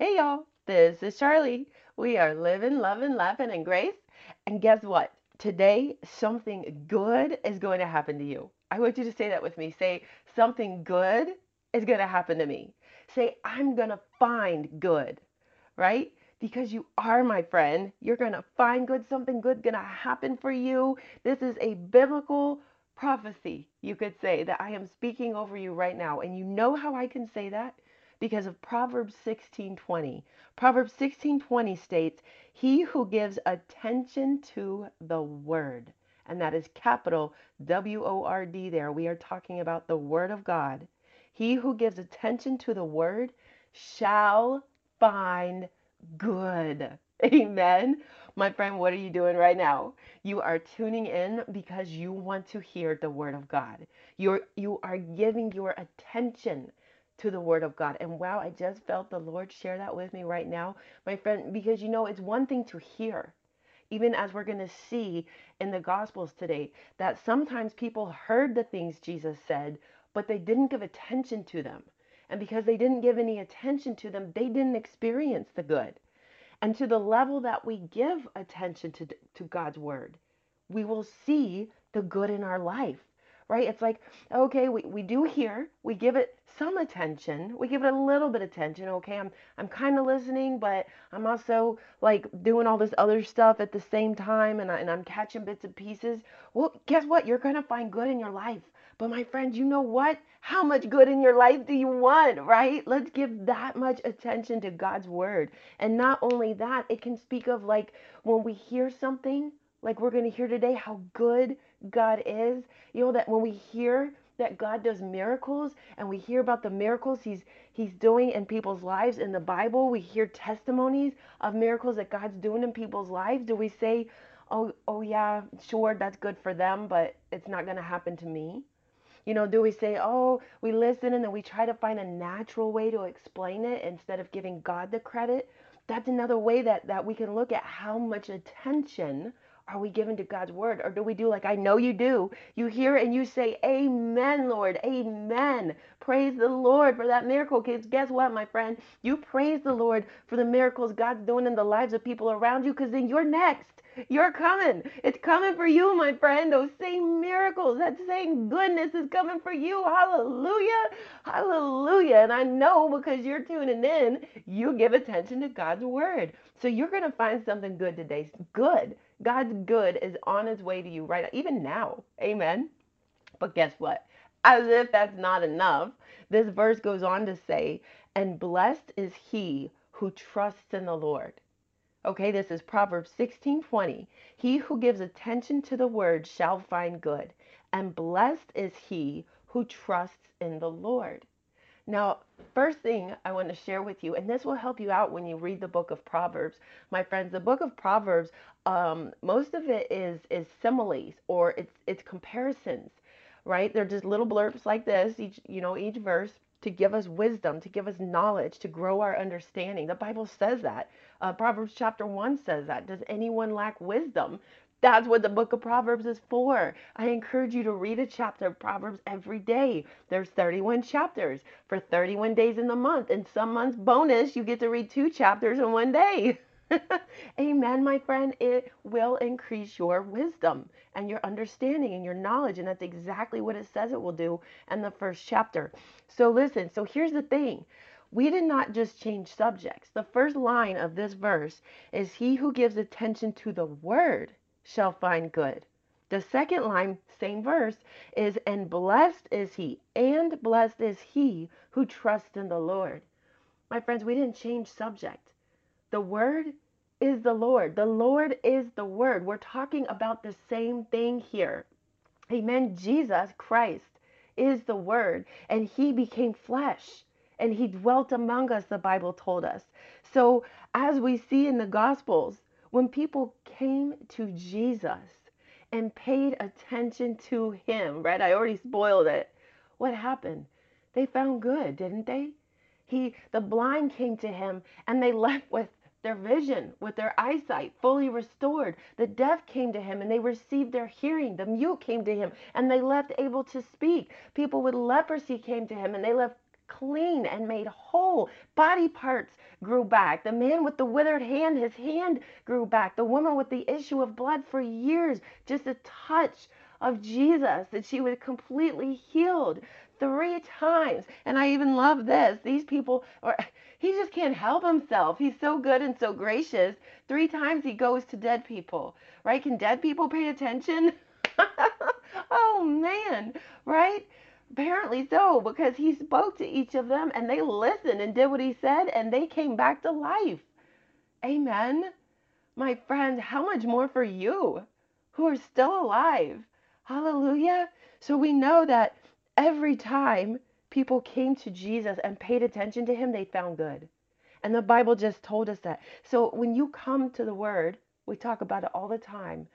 Hey y'all, this is Charlie. We are living, loving, laughing, and grace. And guess what? Today, something good is going to happen to you. I want you to say that with me. Say, something good is going to happen to me. Say, I'm going to find good, right? Because you are my friend. You're going to find good, something good going to happen for you. This is a biblical prophecy, you could say, that I am speaking over you right now. And you know how I can say that? Because of Proverbs 16:20. Proverbs 16:20 states, "He who gives attention to the word." And that is capital W O R D there. We are talking about the word of God. He who gives attention to the word shall find good. Amen. My friend, what are you doing right now? You are tuning in because you want to hear the word of God. You're you are giving your attention to the word of God. And wow, I just felt the Lord share that with me right now, my friend, because you know, it's one thing to hear, even as we're going to see in the Gospels today, that sometimes people heard the things Jesus said, but they didn't give attention to them. And because they didn't give any attention to them, they didn't experience the good. And to the level that we give attention to, to God's word, we will see the good in our life right? It's like, okay, we, we do hear, we give it some attention, we give it a little bit of attention. Okay, I'm I'm kind of listening, but I'm also like doing all this other stuff at the same time, and, I, and I'm catching bits and pieces. Well, guess what? You're gonna find good in your life. But my friends, you know what? How much good in your life do you want, right? Let's give that much attention to God's word. And not only that, it can speak of like when we hear something, like we're going to hear today, how good God is. You know, that when we hear that God does miracles and we hear about the miracles he's he's doing in people's lives in the Bible, we hear testimonies of miracles that God's doing in people's lives. Do we say, "Oh, oh yeah, sure, that's good for them, but it's not going to happen to me?" You know, do we say, "Oh, we listen and then we try to find a natural way to explain it instead of giving God the credit?" That's another way that that we can look at how much attention are we given to God's word? Or do we do like I know you do? You hear and you say, Amen, Lord. Amen. Praise the Lord for that miracle. Because guess what, my friend? You praise the Lord for the miracles God's doing in the lives of people around you because then you're next. You're coming. It's coming for you, my friend. Those same miracles, that same goodness is coming for you. Hallelujah. Hallelujah. And I know because you're tuning in, you give attention to God's word. So you're going to find something good today. Good. God's good is on his way to you right now, even now. Amen. But guess what? As if that's not enough, this verse goes on to say, and blessed is he who trusts in the Lord. Okay, this is Proverbs 16:20. He who gives attention to the word shall find good, and blessed is he who trusts in the Lord. Now, first thing I want to share with you, and this will help you out when you read the book of Proverbs, my friends. The book of Proverbs, um, most of it is is similes or it's it's comparisons, right? They're just little blurbs like this, each you know each verse to give us wisdom, to give us knowledge, to grow our understanding. The Bible says that. Uh, Proverbs chapter 1 says that. Does anyone lack wisdom? That's what the book of Proverbs is for. I encourage you to read a chapter of Proverbs every day. There's 31 chapters for 31 days in the month. And some months bonus, you get to read two chapters in one day. Amen, my friend. It will increase your wisdom and your understanding and your knowledge. And that's exactly what it says it will do in the first chapter. So, listen, so here's the thing. We did not just change subjects. The first line of this verse is He who gives attention to the word shall find good. The second line, same verse, is And blessed is he, and blessed is he who trusts in the Lord. My friends, we didn't change subject. The word is the Lord. The Lord is the word. We're talking about the same thing here. Amen. Jesus Christ is the word, and he became flesh and he dwelt among us, the Bible told us. So, as we see in the Gospels, when people came to Jesus and paid attention to him, right? I already spoiled it. What happened? They found good, didn't they? He the blind came to him and they left with their vision, with their eyesight fully restored. The deaf came to him and they received their hearing. The mute came to him and they left able to speak. People with leprosy came to him and they left clean and made whole. Body parts grew back. The man with the withered hand, his hand grew back. The woman with the issue of blood for years, just a touch of Jesus, that she was completely healed three times. And I even love this. These people are he just can't help himself. He's so good and so gracious. Three times he goes to dead people, right? Can dead people pay attention? oh man, right? Apparently so, because he spoke to each of them and they listened and did what he said and they came back to life. Amen. My friends, how much more for you who are still alive? Hallelujah. So we know that every time people came to Jesus and paid attention to him, they found good. And the Bible just told us that. So when you come to the word, we talk about it all the time.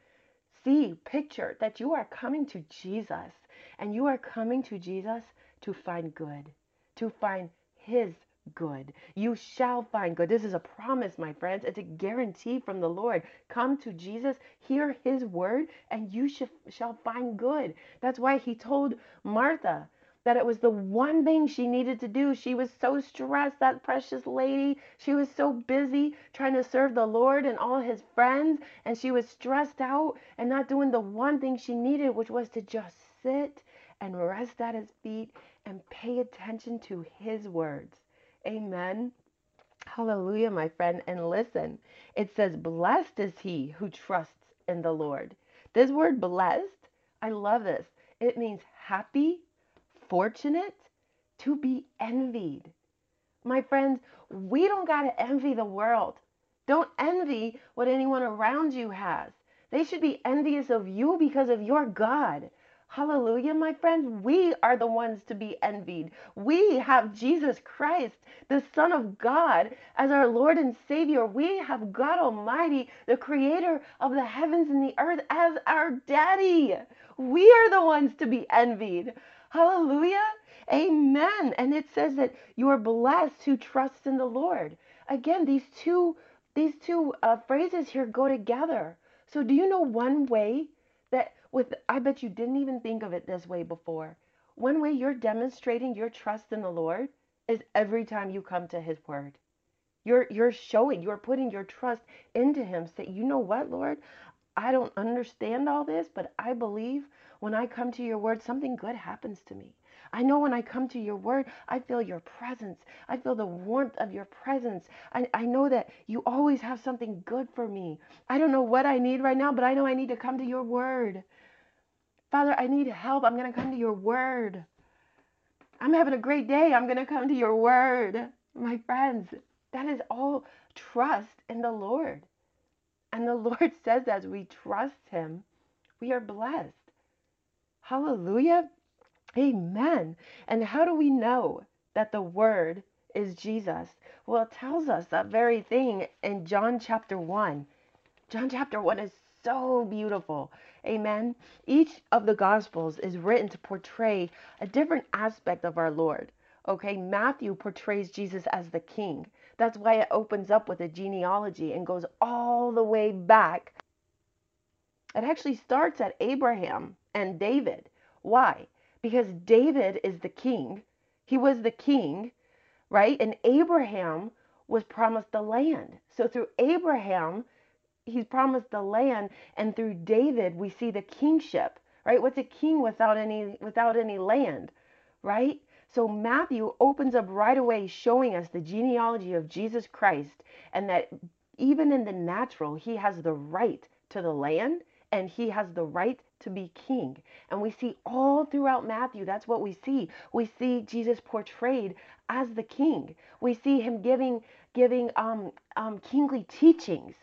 See, picture that you are coming to Jesus and you are coming to Jesus to find good, to find his good. You shall find good. This is a promise, my friends. It's a guarantee from the Lord. Come to Jesus, hear his word, and you shall find good. That's why he told Martha, that it was the one thing she needed to do. She was so stressed, that precious lady. She was so busy trying to serve the Lord and all his friends, and she was stressed out and not doing the one thing she needed, which was to just sit and rest at his feet and pay attention to his words. Amen. Hallelujah, my friend. And listen, it says, Blessed is he who trusts in the Lord. This word blessed, I love this. It means happy, fortunate, to be envied. My friends, we don't got to envy the world. Don't envy what anyone around you has. They should be envious of you because of your God. Hallelujah, my friends. We are the ones to be envied. We have Jesus Christ, the Son of God, as our Lord and Savior. We have God Almighty, the Creator of the heavens and the earth, as our Daddy. We are the ones to be envied. Hallelujah. Amen. And it says that you are blessed who trust in the Lord. Again, these two these two uh, phrases here go together. So do you know one way with I bet you didn't even think of it this way before. One way you're demonstrating your trust in the Lord is every time you come to his word. You're you're showing, you're putting your trust into him. Say, you know what, Lord? I don't understand all this, but I believe when I come to your word, something good happens to me. I know when I come to your word, I feel your presence. I feel the warmth of your presence. I, I know that you always have something good for me. I don't know what I need right now, but I know I need to come to your word. Father, I need help. I'm going to come to your word. I'm having a great day. I'm going to come to your word. My friends, that is all trust in the Lord. And the Lord says, as we trust him, we are blessed. Hallelujah. Amen. And how do we know that the word is Jesus? Well, it tells us that very thing in John chapter 1. John chapter 1 is so beautiful. Amen. Each of the Gospels is written to portray a different aspect of our Lord. Okay, Matthew portrays Jesus as the king. That's why it opens up with a genealogy and goes all the way back. It actually starts at Abraham and David. Why? Because David is the king. He was the king, right? And Abraham was promised the land. So through Abraham, he's promised the land and through David we see the kingship, right? What's a king without any without any land, right? So Matthew opens up right away showing us the genealogy of Jesus Christ and that even in the natural he has the right to the land and he has the right to be king. And we see all throughout Matthew, that's what we see. We see Jesus portrayed as the king. We see him giving giving um, um, kingly teachings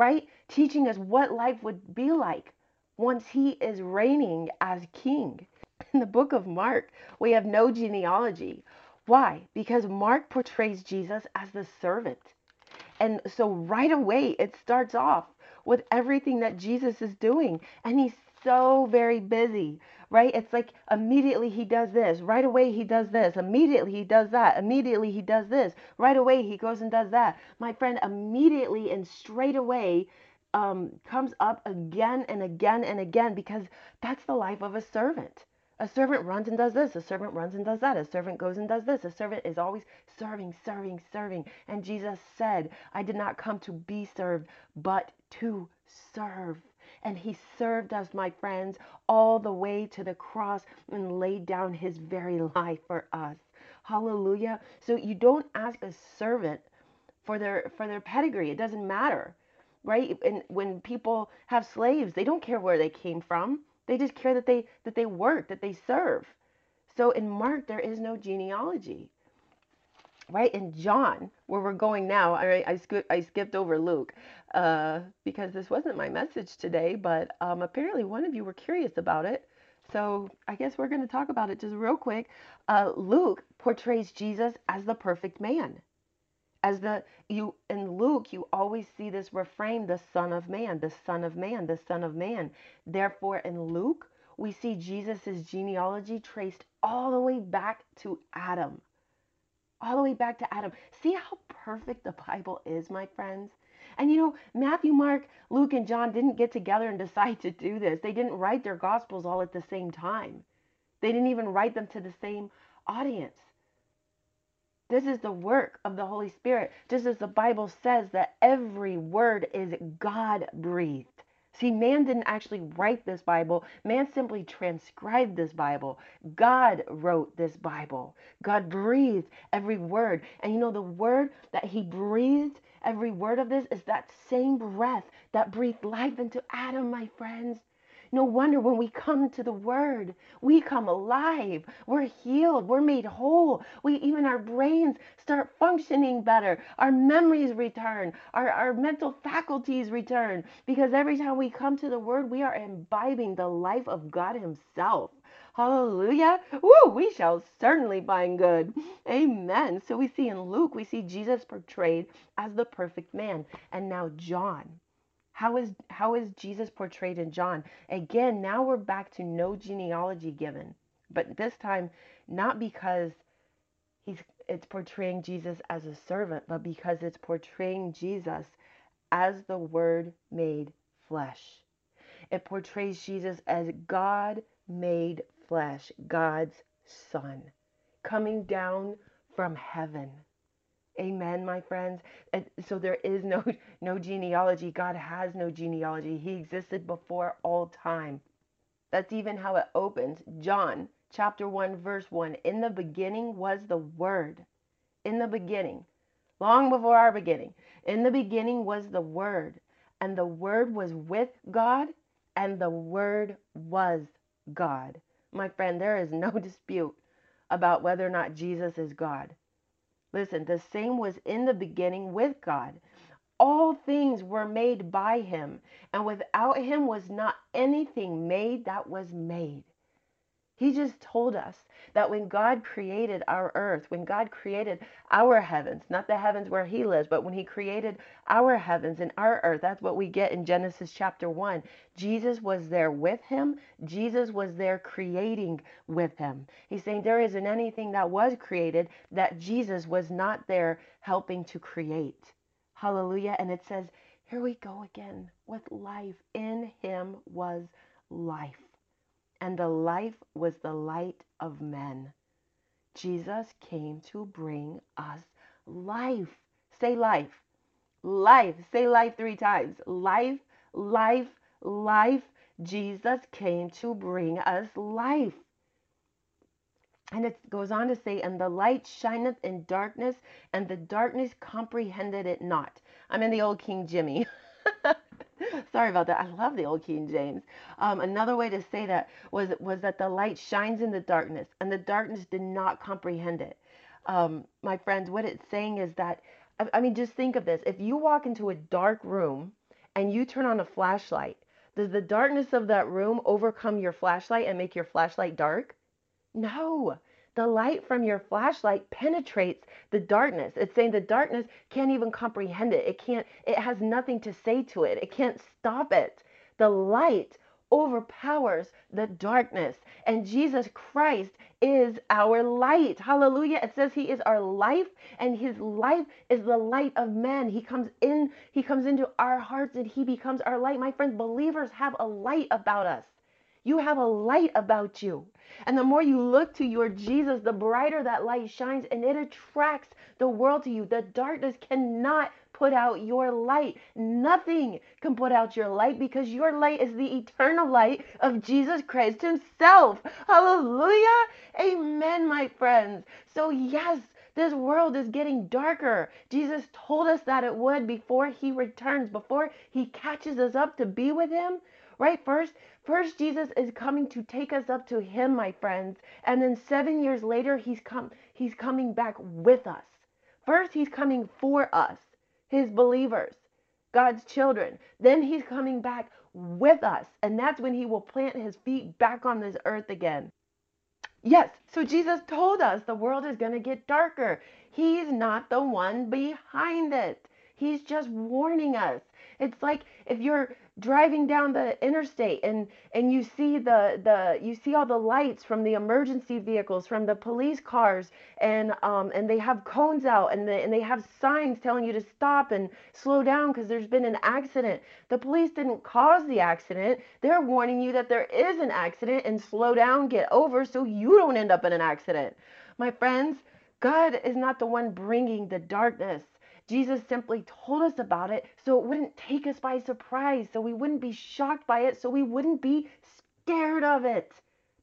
right? Teaching us what life would be like once he is reigning as king. In the book of Mark, we have no genealogy. Why? Because Mark portrays Jesus as the servant. And so right away, it starts off with everything that Jesus is doing. And he's so very busy right? It's like immediately he does this, right away he does this, immediately he does that, immediately he does this, right away he goes and does that. My friend immediately and straight away um, comes up again and again and again because that's the life of a servant. A servant runs and does this. A servant runs and does that. A servant goes and does this. A servant is always serving, serving, serving. And Jesus said, I did not come to be served, but to serve. And he served us, my friends, all the way to the cross and laid down his very life for us. Hallelujah. So you don't ask a servant for their for their pedigree. It doesn't matter. Right? And when people have slaves, they don't care where they came from. They just care that they that they work, that they serve. So in Mark there is no genealogy. Right? In John, where we're going now, I I, skip, I skipped over Luke uh, because this wasn't my message today, but um, apparently one of you were curious about it. So I guess we're going to talk about it just real quick. Uh, Luke portrays Jesus as the perfect man as the you in Luke you always see this refrain the son of man the son of man the son of man therefore in Luke we see Jesus' genealogy traced all the way back to Adam all the way back to Adam. See how perfect the Bible is my friends? And you know Matthew Mark Luke and John didn't get together and decide to do this. They didn't write their gospels all at the same time. They didn't even write them to the same audience. This is the work of the Holy Spirit, just as the Bible says that every word is God breathed. See, man didn't actually write this Bible, man simply transcribed this Bible. God wrote this Bible. God breathed every word. And you know, the word that He breathed, every word of this, is that same breath that breathed life into Adam, my friends. No wonder when we come to the word, we come alive. We're healed. We're made whole. We even our brains start functioning better. Our memories return. Our, our mental faculties return. Because every time we come to the word, we are imbibing the life of God Himself. Hallelujah. Woo, we shall certainly find good. Amen. So we see in Luke, we see Jesus portrayed as the perfect man. And now John how is how is Jesus portrayed in John? Again, now we're back to no genealogy given, but this time not because he's it's portraying Jesus as a servant, but because it's portraying Jesus as the word made flesh. It portrays Jesus as God made flesh, God's son, coming down from heaven Amen, my friends. And so there is no no genealogy. God has no genealogy. He existed before all time. That's even how it opens. John chapter 1 verse 1. In the beginning was the word. In the beginning, long before our beginning. In the beginning was the word, and the word was with God, and the word was God. My friend, there is no dispute about whether or not Jesus is God. Listen, the same was in the beginning with God. All things were made by him, and without him was not anything made that was made. He just told us that when God created our earth, when God created our heavens, not the heavens where He lives, but when He created our heavens and our earth, that's what we get in Genesis chapter 1. Jesus was there with Him, Jesus was there creating with Him. He's saying there isn't anything that was created that Jesus was not there helping to create. Hallelujah. And it says, here we go again with life. In Him was life and the life was the light of men. Jesus came to bring us life. Say life. Life. Say life three times. Life, life, life. Jesus came to bring us life. And it goes on to say, And the light shineth in darkness, and the darkness comprehended it not. I'm in the old King Jimmy. Sorry about that. I love the old King James. Um, another way to say that was was that the light shines in the darkness, and the darkness did not comprehend it. Um, my friends, what it's saying is that I, I mean, just think of this: if you walk into a dark room and you turn on a flashlight, does the darkness of that room overcome your flashlight and make your flashlight dark? No the light from your flashlight penetrates the darkness. It's saying the darkness can't even comprehend it. It can't, it has nothing to say to it. It can't stop it. The light overpowers the darkness. And Jesus Christ is our light. Hallelujah. It says he is our life and his life is the light of men. He comes in, he comes into our hearts and he becomes our light. My friends, believers have a light about us. You have a light about you. And the more you look to your Jesus, the brighter that light shines and it attracts the world to you. The darkness cannot put out your light. Nothing can put out your light because your light is the eternal light of Jesus Christ Himself. Hallelujah. Amen, my friends. So, yes, this world is getting darker. Jesus told us that it would before He returns, before He catches us up to be with Him. Right? First, first Jesus is coming to take us up to him, my friends, and then 7 years later he's come he's coming back with us. First, he's coming for us, his believers, God's children. Then he's coming back with us, and that's when he will plant his feet back on this earth again. Yes, so Jesus told us the world is going to get darker. He's not the one behind it. He's just warning us. It's like if you're driving down the interstate and and you see the the you see all the lights from the emergency vehicles from the police cars and um and they have cones out and and they have signs telling you to stop and slow down because there's been an accident. The police didn't cause the accident. They're warning you that there is an accident and slow down get over so you don't end up in an accident. My friends god is not the one bringing the darkness Jesus simply told us about it so it wouldn't take us by surprise, so we wouldn't be shocked by it, so we wouldn't be scared of it.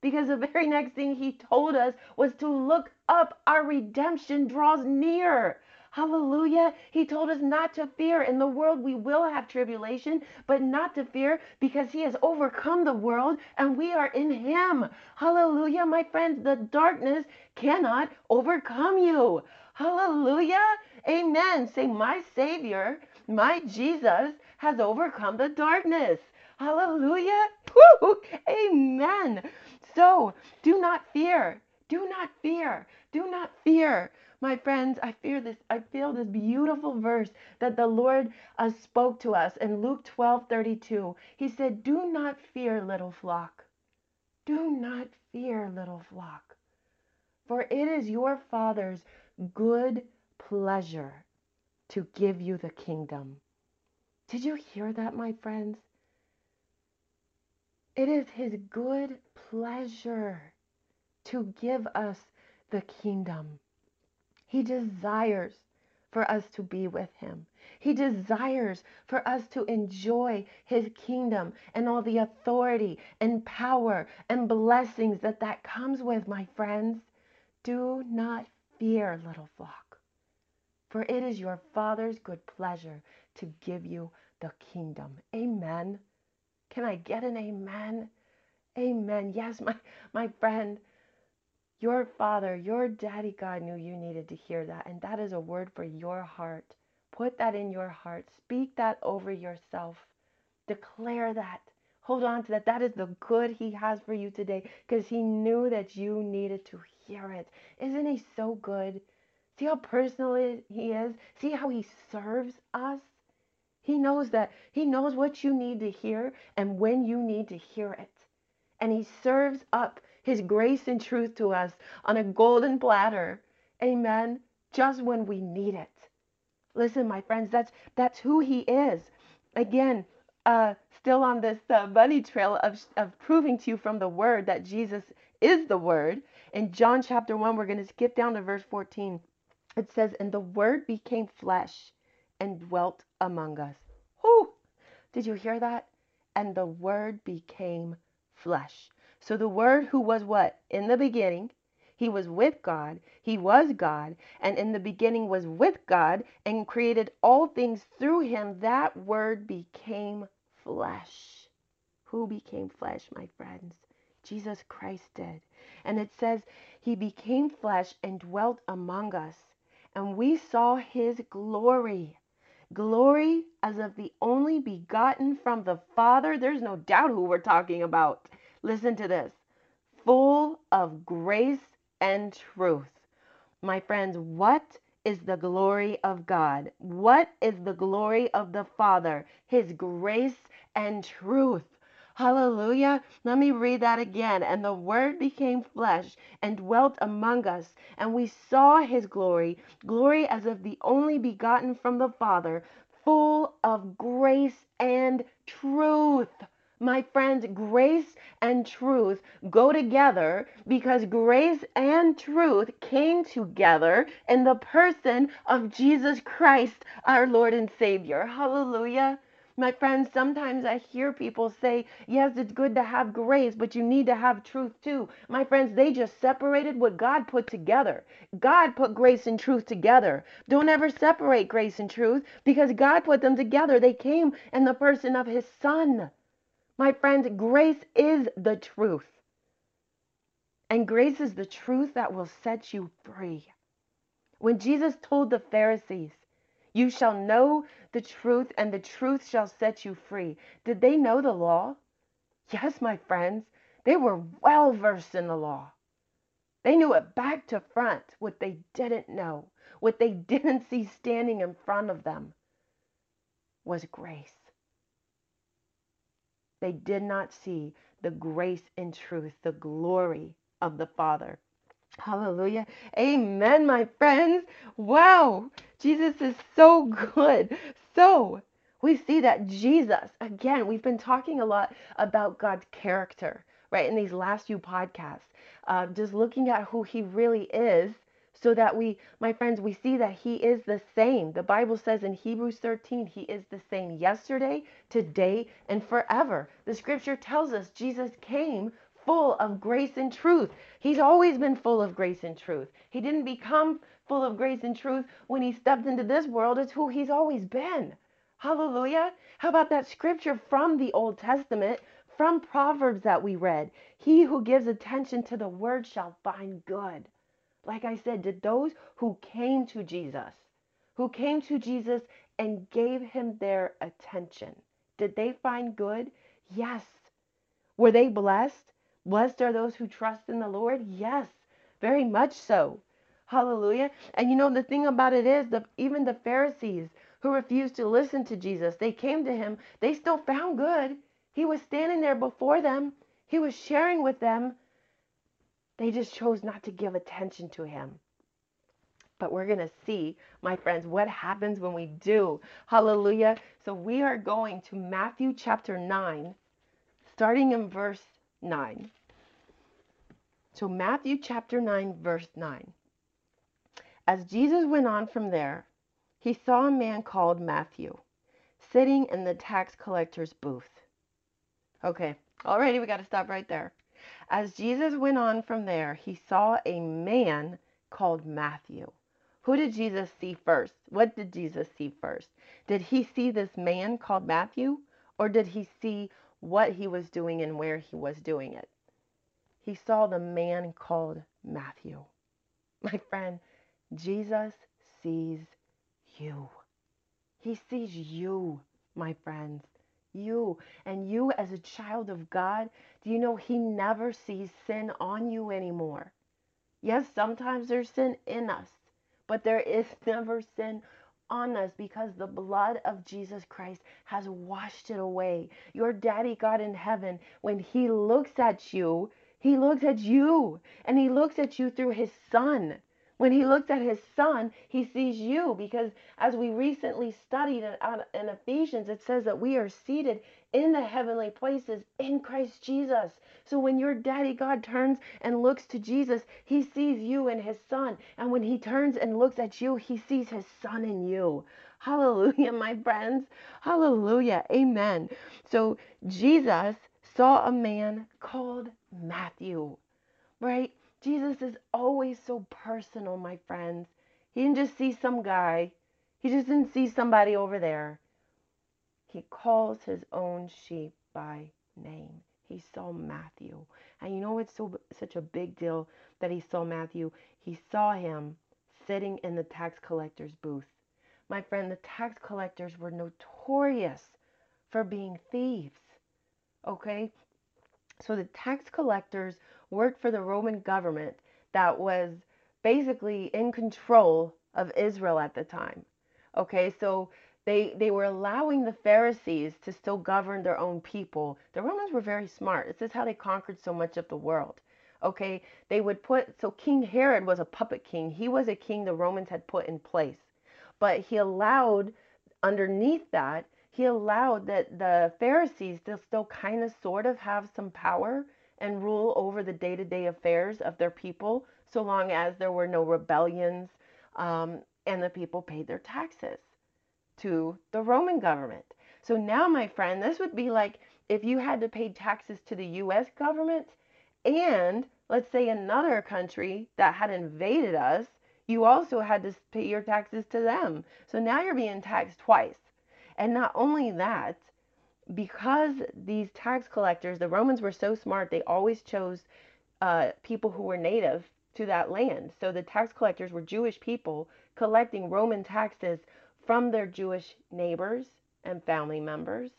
Because the very next thing he told us was to look up, our redemption draws near. Hallelujah. He told us not to fear. In the world, we will have tribulation, but not to fear because He has overcome the world and we are in Him. Hallelujah, my friends. The darkness cannot overcome you. Hallelujah. Amen. Say, My Savior, my Jesus has overcome the darkness. Hallelujah. Woo! Amen. So do not fear. Do not fear. Do not fear. My friends, I fear this. I feel this beautiful verse that the Lord uh, spoke to us in Luke 12 32. He said, Do not fear, little flock. Do not fear, little flock. For it is your Father's good pleasure to give you the kingdom. Did you hear that, my friends? It is His good pleasure to give us the kingdom. He desires for us to be with Him. He desires for us to enjoy His kingdom and all the authority and power and blessings that that comes with, my friends. Do not fear, little flock, for it is your Father's good pleasure to give you the kingdom. Amen. Can I get an amen? Amen. Yes, my, my friend, your father, your daddy God knew you needed to hear that. And that is a word for your heart. Put that in your heart. Speak that over yourself. Declare that. Hold on to that. That is the good He has for you today because He knew that you needed to hear it. Isn't He so good? See how personal He is? See how He serves us? He knows that. He knows what you need to hear and when you need to hear it. And He serves up His grace and truth to us on a golden platter. Amen. Just when we need it. Listen, my friends, that's that's who He is. Again, uh, still on this uh, bunny trail of, of proving to you from the word that Jesus is the word. In John chapter 1, we're going to skip down to verse 14. It says, And the word became flesh and dwelt among us. Whoo! Did you hear that? And the word became flesh. So the word who was what? In the beginning, he was with God. He was God. And in the beginning was with God and created all things through him. That word became flesh. Who became flesh, my friends? Jesus Christ did. And it says, He became flesh and dwelt among us, and we saw His glory. Glory as of the only begotten from the Father. There's no doubt who we're talking about. Listen to this full of grace and truth. My friends, what is the glory of God? What is the glory of the Father? His grace and truth. Hallelujah. Let me read that again. And the Word became flesh and dwelt among us, and we saw his glory, glory as of the only begotten from the Father, full of grace and truth. My friends, grace and truth go together because grace and truth came together in the person of Jesus Christ, our Lord and Savior. Hallelujah. My friends, sometimes I hear people say, yes, it's good to have grace, but you need to have truth too. My friends, they just separated what God put together. God put grace and truth together. Don't ever separate grace and truth because God put them together. They came in the person of His Son. My friends, grace is the truth. And grace is the truth that will set you free. When Jesus told the Pharisees, you shall know the truth, and the truth shall set you free. Did they know the law? Yes, my friends, they were well versed in the law. They knew it back to front. What they didn't know, what they didn't see standing in front of them, was grace. They did not see the grace and truth, the glory of the Father. Hallelujah. Amen, my friends. Wow. Jesus is so good. So, we see that Jesus, again, we've been talking a lot about God's character, right, in these last few podcasts, uh, just looking at who he really is so that we, my friends, we see that he is the same. The Bible says in Hebrews 13, he is the same yesterday, today, and forever. The scripture tells us Jesus came full of grace and truth. He's always been full of grace and truth. He didn't become full of grace and truth when he stepped into this world. It's who he's always been. Hallelujah. How about that scripture from the Old Testament, from Proverbs that we read? He who gives attention to the word shall find good. Like I said, did those who came to Jesus, who came to Jesus and gave him their attention, did they find good? Yes. Were they blessed? Blessed are those who trust in the Lord? Yes, very much so. Hallelujah. And you know, the thing about it is that even the Pharisees who refused to listen to Jesus, they came to him, they still found good. He was standing there before them, he was sharing with them. They just chose not to give attention to him. But we're going to see, my friends, what happens when we do. Hallelujah. So we are going to Matthew chapter 9, starting in verse 9. So, Matthew chapter 9, verse 9. As Jesus went on from there, he saw a man called Matthew sitting in the tax collector's booth. Okay, already we got to stop right there. As Jesus went on from there, he saw a man called Matthew. Who did Jesus see first? What did Jesus see first? Did he see this man called Matthew, or did he see what he was doing and where he was doing it? He saw the man called Matthew. My friend, Jesus sees you. He sees you, my friends. You and you as a child of God, do you know He never sees sin on you anymore? Yes, sometimes there's sin in us, but there is never sin on us because the blood of Jesus Christ has washed it away. Your daddy God in heaven, when He looks at you, he looks at you and he looks at you through his son. When he looks at his son, he sees you because as we recently studied in Ephesians, it says that we are seated in the heavenly places in Christ Jesus. So when your daddy God turns and looks to Jesus, he sees you in his son. And when he turns and looks at you, he sees his son in you. Hallelujah, my friends. Hallelujah. Amen. So Jesus saw a man called Matthew, right? Jesus is always so personal, my friends. He didn't just see some guy, he just didn't see somebody over there. He calls his own sheep by name. He saw Matthew. And you know it's so such a big deal that he saw Matthew? He saw him sitting in the tax collector's booth. My friend, the tax collectors were notorious for being thieves. Okay? So the tax collectors worked for the Roman government that was basically in control of Israel at the time. Okay? So they they were allowing the Pharisees to still govern their own people. The Romans were very smart. This is how they conquered so much of the world. Okay? They would put so King Herod was a puppet king. He was a king the Romans had put in place. But he allowed underneath that he allowed that the Pharisees to still kind of sort of have some power and rule over the day to day affairs of their people, so long as there were no rebellions um, and the people paid their taxes to the Roman government. So now, my friend, this would be like if you had to pay taxes to the US government and let's say another country that had invaded us, you also had to pay your taxes to them. So now you're being taxed twice. And not only that, because these tax collectors, the Romans were so smart, they always chose uh, people who were native to that land. So the tax collectors were Jewish people collecting Roman taxes from their Jewish neighbors and family members,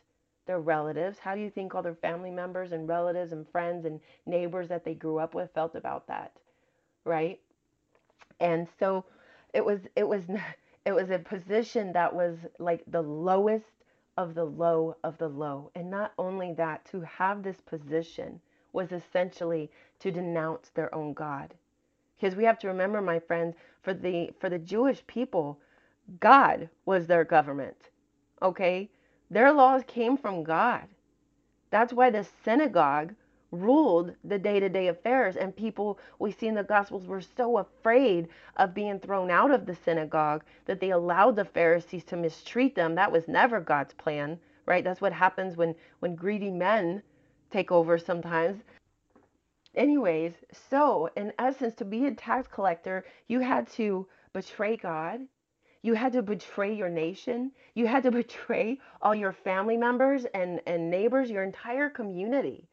their relatives. How do you think all their family members and relatives and friends and neighbors that they grew up with felt about that? Right? And so it was it was it was a position that was like the lowest of the low of the low. And not only that, to have this position was essentially to denounce their own God. Because we have to remember, my friends, for the for the Jewish people, God was their government. Okay? Their laws came from God. That's why the synagogue ruled the day to day affairs. And people we see in the Gospels were so afraid of being thrown out of the synagogue that they allowed the Pharisees to mistreat them. That was never God's plan, right? That's what happens when, when greedy men take over sometimes. Anyways, so in essence, to be a tax collector, you had to betray God. You had to betray your nation. You had to betray all your family members and, and neighbors, your entire community.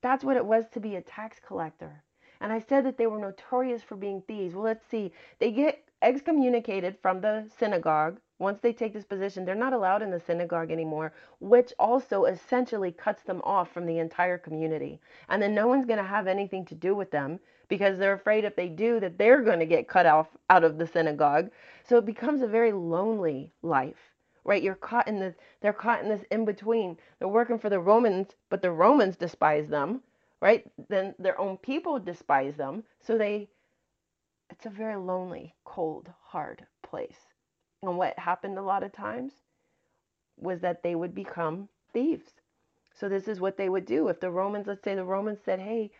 That's what it was to be a tax collector. And I said that they were notorious for being thieves. Well, let's see. They get excommunicated from the synagogue. Once they take this position, they're not allowed in the synagogue anymore, which also essentially cuts them off from the entire community. And then no one's going to have anything to do with them because they're afraid if they do that they're going to get cut off out of the synagogue. So it becomes a very lonely life right? You're caught in this, they're caught in this in between. They're working for the Romans, but the Romans despise them, right? Then their own people despise them. So they, it's a very lonely, cold, hard place. And what happened a lot of times was that they would become thieves. So this is what they would do. If the Romans, let's say the Romans said, hey,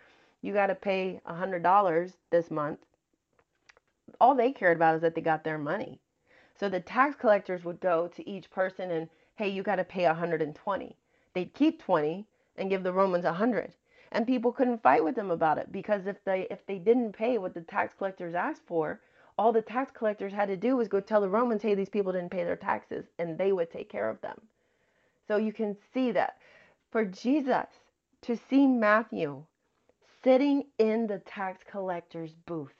you got to pay a $100 this month, all they cared about is that they got their money. So the tax collectors would go to each person and, hey, you got to pay 120. They'd keep 20 and give the Romans 100. And people couldn't fight with them about it because if they if they didn't pay what the tax collectors asked for, all the tax collectors had to do was go tell the Romans, hey, these people didn't pay their taxes, and they would take care of them. So you can see that for Jesus to see Matthew sitting in the tax collector's booth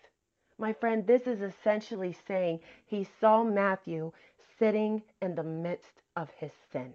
my friend, this is essentially saying he saw Matthew sitting in the midst of his sin.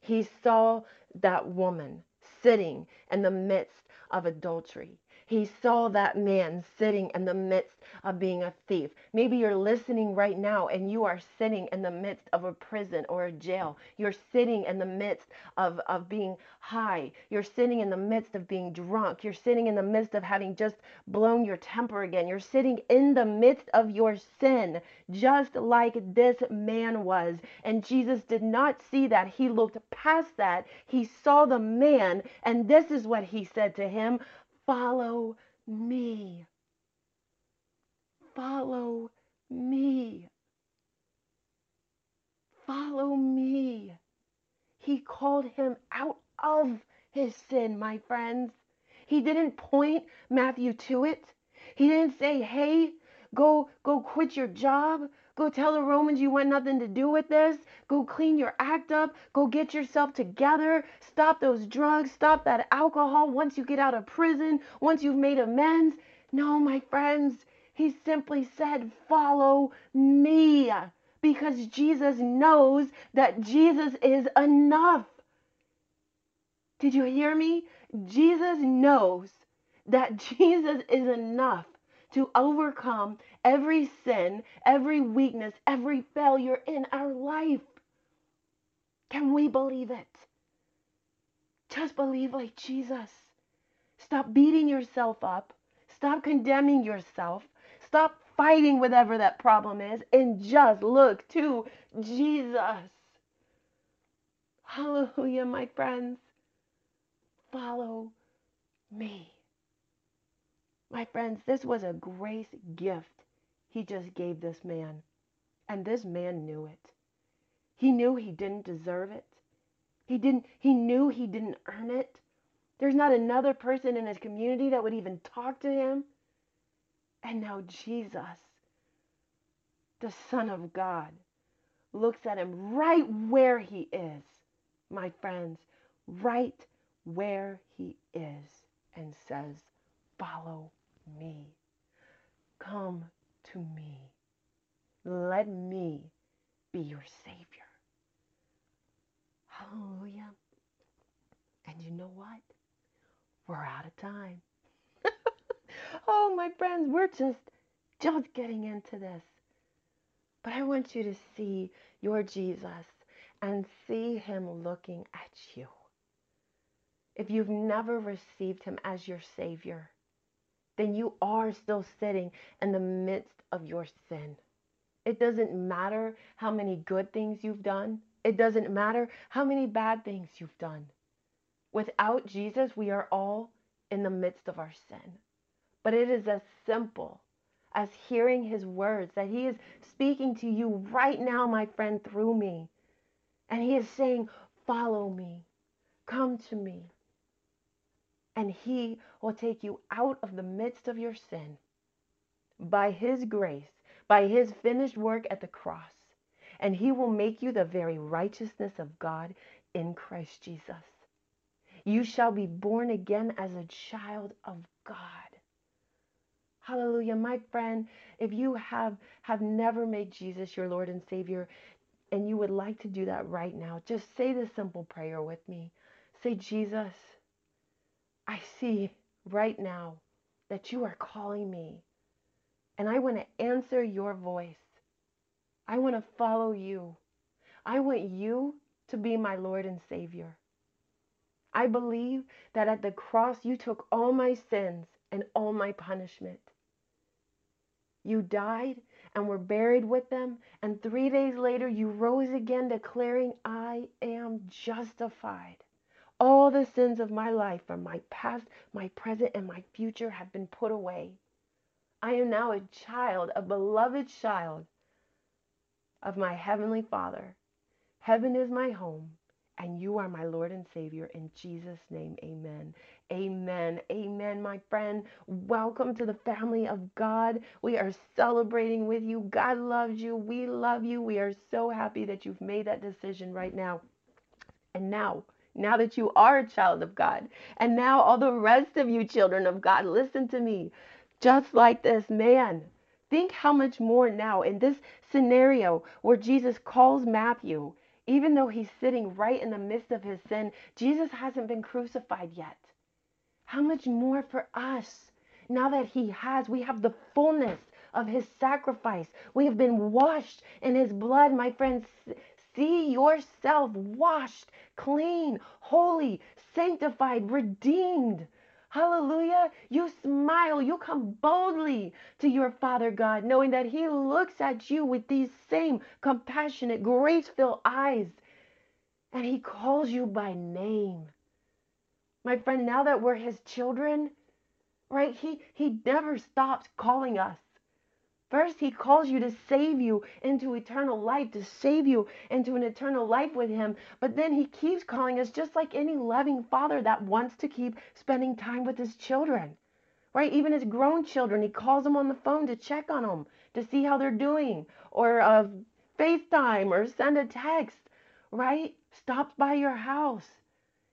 He saw that woman sitting in the midst of adultery. He saw that man sitting in the midst of being a thief. Maybe you're listening right now and you are sitting in the midst of a prison or a jail. You're sitting in the midst of, of being high. You're sitting in the midst of being drunk. You're sitting in the midst of having just blown your temper again. You're sitting in the midst of your sin, just like this man was. And Jesus did not see that. He looked past that. He saw the man, and this is what he said to him Follow me. Follow me. Follow me. He called him out of his sin, my friends. He didn't point Matthew to it. He didn't say, "Hey, go go quit your job. Go tell the Romans you want nothing to do with this. Go clean your act up. Go get yourself together. Stop those drugs. Stop that alcohol once you get out of prison, once you've made amends. No, my friends, he simply said, Follow me. Because Jesus knows that Jesus is enough. Did you hear me? Jesus knows that Jesus is enough to overcome every sin, every weakness, every failure in our life. Can we believe it? Just believe like Jesus. Stop beating yourself up. Stop condemning yourself. Stop fighting whatever that problem is and just look to Jesus. Hallelujah, my friends. Follow me. My friends, this was a grace gift he just gave this man. And this man knew it. He knew he didn't deserve it. He didn't he knew he didn't earn it. There's not another person in his community that would even talk to him. And now Jesus, the Son of God, looks at him right where he is, my friends, right where he is, and says, Follow me. Come to me. Let me be your Savior. Hallelujah. And you know what? We're out of time. oh, my friends, we're just just getting into this. But I want you to see your Jesus and see him looking at you. If you've never received him as your savior, then you are still sitting in the midst of your sin. It doesn't matter how many good things you've done. It doesn't matter how many bad things you've done. Without Jesus, we are all in the midst of our sin. But it is as simple as hearing his words that he is speaking to you right now, my friend, through me. And he is saying, Follow me, come to me. And he will take you out of the midst of your sin by his grace, by his finished work at the cross. And he will make you the very righteousness of God in Christ Jesus. You shall be born again as a child of God. Hallelujah. My friend, if you have, have never made Jesus your Lord and Savior, and you would like to do that right now, just say this simple prayer with me. Say, Jesus, I see right now that you are calling me, and I want to answer your voice. I want to follow you. I want you to be my Lord and Savior. I believe that at the cross you took all my sins and all my punishment. You died and were buried with them, and three days later you rose again, declaring, I am justified. All the sins of my life from my past, my present, and my future have been put away. I am now a child, a beloved child of my Heavenly Father. Heaven is my home, and you are my Lord and Savior. In Jesus' name, amen. Amen. Amen, my friend. Welcome to the family of God. We are celebrating with you. God loves you. We love you. We are so happy that you've made that decision right now. And now, now that you are a child of God, and now all the rest of you children of God, listen to me. Just like this man, think how much more now in this scenario where Jesus calls Matthew even though he's sitting right in the midst of his sin, Jesus hasn't been crucified yet. How much more for us? Now that he has, we have the fullness of his sacrifice. We have been washed in his blood, my friends. See yourself washed, clean, holy, sanctified, redeemed. Hallelujah. You smile. You come boldly to your Father God, knowing that He looks at you with these same compassionate, grace filled eyes. And He calls you by name. My friend, now that we're His children, right? He, he never stops calling us. First, he calls you to save you into eternal life, to save you into an eternal life with him. But then he keeps calling us just like any loving father that wants to keep spending time with his children. Right? Even his grown children, he calls them on the phone to check on them, to see how they're doing, or uh, FaceTime, or send a text. Right? Stops by your house.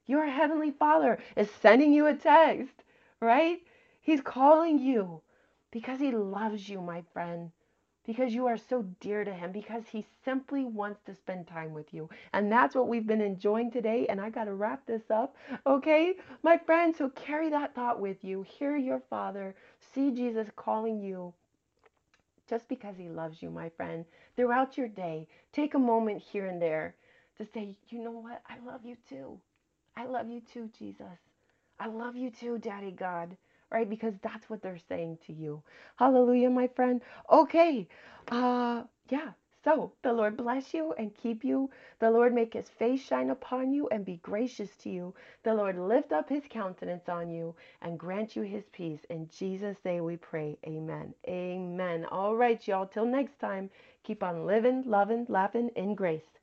Your heavenly father is sending you a text. Right? He's calling you because he loves you, my friend. Because you are so dear to him, because he simply wants to spend time with you. And that's what we've been enjoying today. And I got to wrap this up, okay, my friend? So carry that thought with you. Hear your Father. See Jesus calling you just because he loves you, my friend. Throughout your day, take a moment here and there to say, you know what? I love you too. I love you too, Jesus. I love you too, Daddy God right? Because that's what they're saying to you. Hallelujah, my friend. Okay. Uh yeah. So the Lord bless you and keep you. The Lord make his face shine upon you and be gracious to you. The Lord lift up his countenance on you and grant you his peace. In Jesus' name we pray. Amen. Amen. All right, y'all. Till next time, keep on living, loving, laughing in grace.